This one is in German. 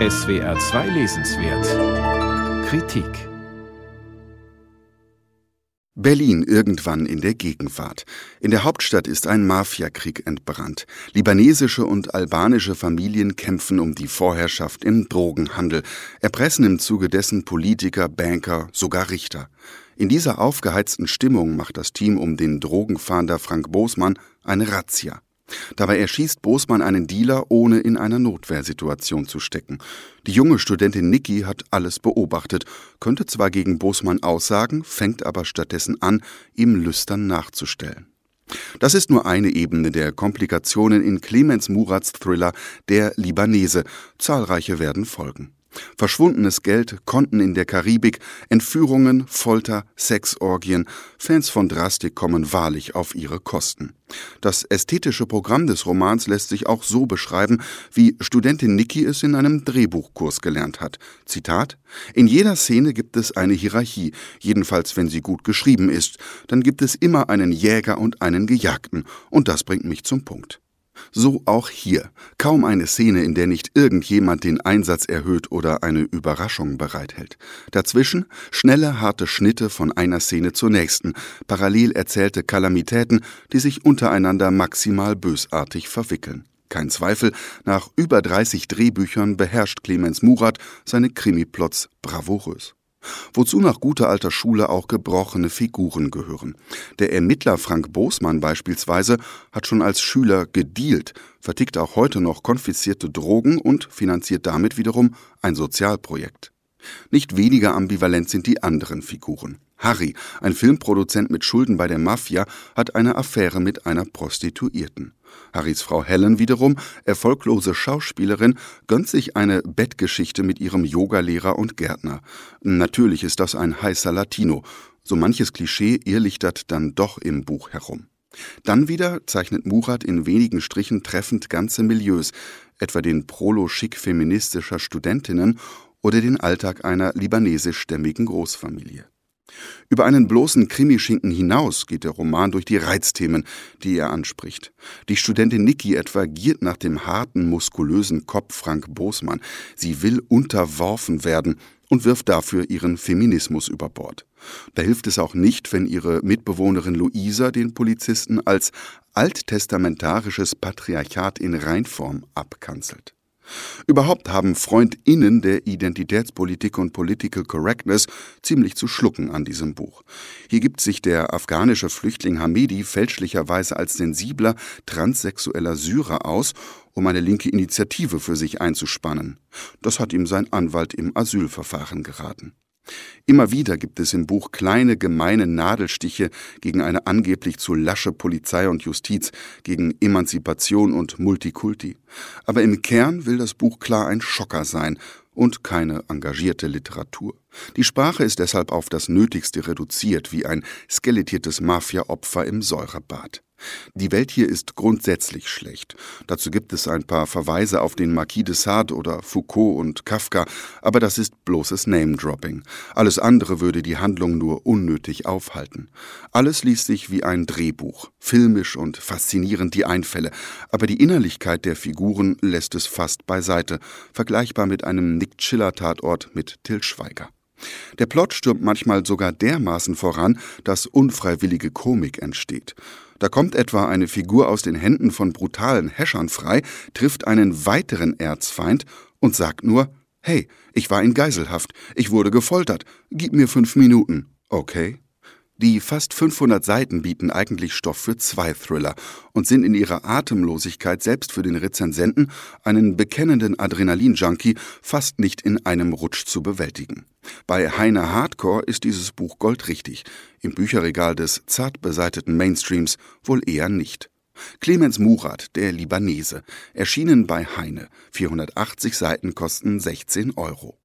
SWR 2 Lesenswert Kritik Berlin irgendwann in der Gegenwart. In der Hauptstadt ist ein Mafiakrieg entbrannt. Libanesische und albanische Familien kämpfen um die Vorherrschaft im Drogenhandel, erpressen im Zuge dessen Politiker, Banker, sogar Richter. In dieser aufgeheizten Stimmung macht das Team um den Drogenfahnder Frank Bosmann eine Razzia. Dabei erschießt Bosmann einen Dealer, ohne in einer Notwehrsituation zu stecken. Die junge Studentin Niki hat alles beobachtet, könnte zwar gegen Bosmann aussagen, fängt aber stattdessen an, ihm lüstern nachzustellen. Das ist nur eine Ebene der Komplikationen in Clemens Murats Thriller Der Libanese. Zahlreiche werden folgen. Verschwundenes Geld, Konten in der Karibik, Entführungen, Folter, Sexorgien. Fans von Drastik kommen wahrlich auf ihre Kosten. Das ästhetische Programm des Romans lässt sich auch so beschreiben, wie Studentin Niki es in einem Drehbuchkurs gelernt hat. Zitat: In jeder Szene gibt es eine Hierarchie, jedenfalls wenn sie gut geschrieben ist. Dann gibt es immer einen Jäger und einen Gejagten. Und das bringt mich zum Punkt. So auch hier. Kaum eine Szene, in der nicht irgendjemand den Einsatz erhöht oder eine Überraschung bereithält. Dazwischen schnelle, harte Schnitte von einer Szene zur nächsten, parallel erzählte Kalamitäten, die sich untereinander maximal bösartig verwickeln. Kein Zweifel, nach über 30 Drehbüchern beherrscht Clemens Murat seine Krimiplots bravourös wozu nach guter alter Schule auch gebrochene Figuren gehören. Der Ermittler Frank Bosmann beispielsweise hat schon als Schüler gedealt, vertickt auch heute noch konfiszierte Drogen und finanziert damit wiederum ein Sozialprojekt. Nicht weniger ambivalent sind die anderen Figuren. Harry, ein Filmproduzent mit Schulden bei der Mafia, hat eine Affäre mit einer Prostituierten. Harrys Frau Helen wiederum, erfolglose Schauspielerin, gönnt sich eine Bettgeschichte mit ihrem Yogalehrer und Gärtner. Natürlich ist das ein heißer Latino. So manches Klischee irrlichtert dann doch im Buch herum. Dann wieder zeichnet Murat in wenigen Strichen treffend ganze Milieus, etwa den Prolo-Schick feministischer Studentinnen oder den Alltag einer libanesischstämmigen Großfamilie. Über einen bloßen Krimischinken hinaus geht der Roman durch die Reizthemen, die er anspricht. Die Studentin Niki etwa giert nach dem harten, muskulösen Kopf Frank Bosmann. Sie will unterworfen werden und wirft dafür ihren Feminismus über Bord. Da hilft es auch nicht, wenn ihre Mitbewohnerin Luisa den Polizisten als alttestamentarisches Patriarchat in Reinform abkanzelt. Überhaupt haben FreundInnen der Identitätspolitik und Political Correctness ziemlich zu schlucken an diesem Buch. Hier gibt sich der afghanische Flüchtling Hamedi fälschlicherweise als sensibler, transsexueller Syrer aus, um eine linke Initiative für sich einzuspannen. Das hat ihm sein Anwalt im Asylverfahren geraten. Immer wieder gibt es im Buch kleine gemeine Nadelstiche gegen eine angeblich zu lasche Polizei und Justiz, gegen Emanzipation und Multikulti. Aber im Kern will das Buch klar ein Schocker sein und keine engagierte Literatur. Die Sprache ist deshalb auf das Nötigste reduziert, wie ein skelettiertes Mafia-Opfer im Säurebad. Die Welt hier ist grundsätzlich schlecht. Dazu gibt es ein paar Verweise auf den Marquis de Sade oder Foucault und Kafka, aber das ist bloßes Name-Dropping. Alles andere würde die Handlung nur unnötig aufhalten. Alles liest sich wie ein Drehbuch, filmisch und faszinierend die Einfälle, aber die Innerlichkeit der Figuren lässt es fast beiseite, vergleichbar mit einem Nick Chiller-Tatort mit Till Schweiger. Der Plot stürmt manchmal sogar dermaßen voran, dass unfreiwillige Komik entsteht. Da kommt etwa eine Figur aus den Händen von brutalen Häschern frei, trifft einen weiteren Erzfeind und sagt nur, hey, ich war in Geiselhaft, ich wurde gefoltert, gib mir fünf Minuten. Okay? Die fast 500 Seiten bieten eigentlich Stoff für zwei Thriller und sind in ihrer Atemlosigkeit selbst für den Rezensenten, einen bekennenden Adrenalin-Junkie, fast nicht in einem Rutsch zu bewältigen. Bei Heine Hardcore ist dieses Buch goldrichtig, im Bücherregal des zart beseiteten Mainstreams wohl eher nicht. Clemens Murat, der Libanese, erschienen bei Heine. 480 Seiten kosten 16 Euro.